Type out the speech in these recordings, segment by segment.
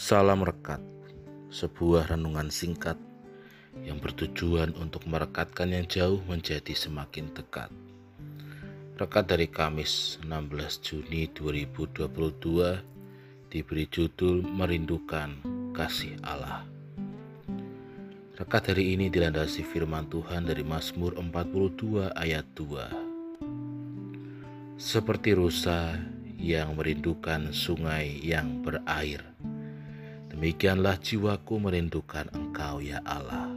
Salam Rekat, sebuah renungan singkat yang bertujuan untuk merekatkan yang jauh menjadi semakin dekat. Rekat dari Kamis 16 Juni 2022 diberi judul Merindukan Kasih Allah. Rekat hari ini dilandasi firman Tuhan dari Mazmur 42 ayat 2. Seperti rusa yang merindukan sungai yang berair. Demikianlah jiwaku merindukan Engkau, ya Allah.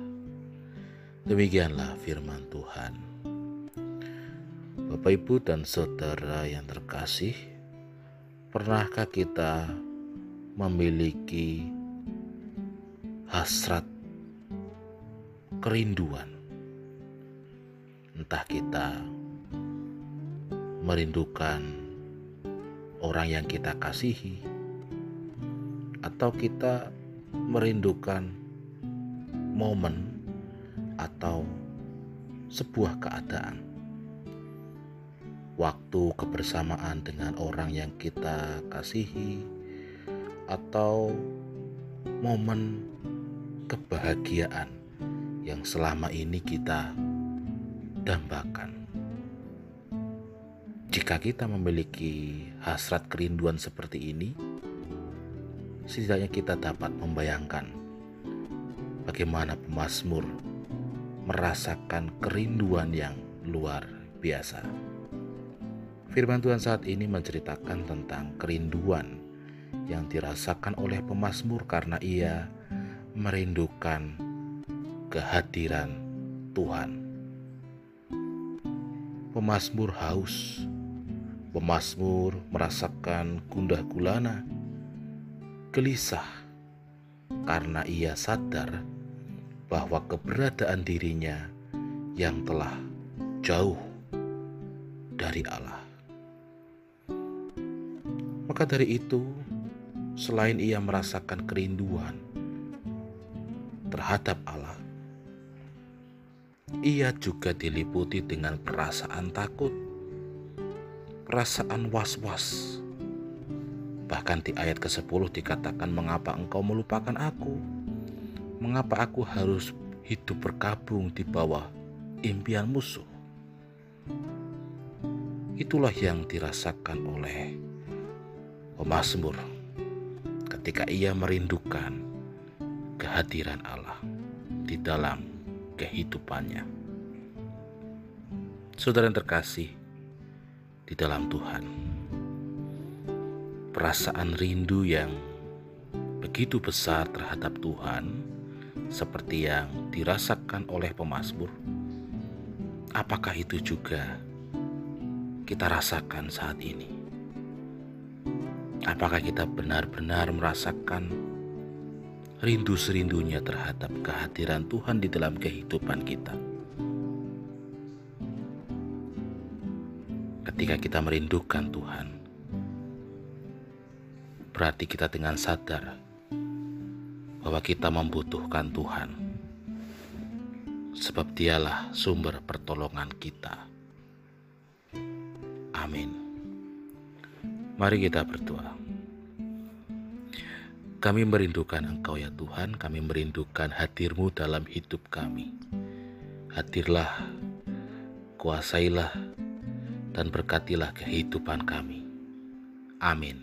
Demikianlah firman Tuhan. Bapak, ibu, dan saudara yang terkasih, pernahkah kita memiliki hasrat kerinduan? Entah kita merindukan orang yang kita kasihi, atau kita merindukan momen atau sebuah keadaan, waktu kebersamaan dengan orang yang kita kasihi, atau momen kebahagiaan yang selama ini kita dambakan. Jika kita memiliki hasrat kerinduan seperti ini, setidaknya kita dapat membayangkan bagaimana pemazmur merasakan kerinduan yang luar biasa. Firman Tuhan saat ini menceritakan tentang kerinduan yang dirasakan oleh pemazmur karena ia merindukan kehadiran Tuhan. Pemazmur haus Pemazmur merasakan gundah gulana, gelisah karena ia sadar bahwa keberadaan dirinya yang telah jauh dari Allah. Maka dari itu, selain ia merasakan kerinduan terhadap Allah, ia juga diliputi dengan perasaan takut perasaan was-was. Bahkan di ayat ke-10 dikatakan mengapa engkau melupakan aku? Mengapa aku harus hidup berkabung di bawah impian musuh? Itulah yang dirasakan oleh pemazmur ketika ia merindukan kehadiran Allah di dalam kehidupannya. Saudara yang terkasih, di dalam Tuhan. Perasaan rindu yang begitu besar terhadap Tuhan, seperti yang dirasakan oleh pemazmur, apakah itu juga kita rasakan saat ini? Apakah kita benar-benar merasakan rindu serindunya terhadap kehadiran Tuhan di dalam kehidupan kita? ketika kita merindukan Tuhan, berarti kita dengan sadar bahwa kita membutuhkan Tuhan, sebab Dialah sumber pertolongan kita. Amin. Mari kita berdoa. Kami merindukan Engkau ya Tuhan, kami merindukan hadirmu dalam hidup kami. Hadirlah, kuasailah, dan berkatilah kehidupan kami. Amin.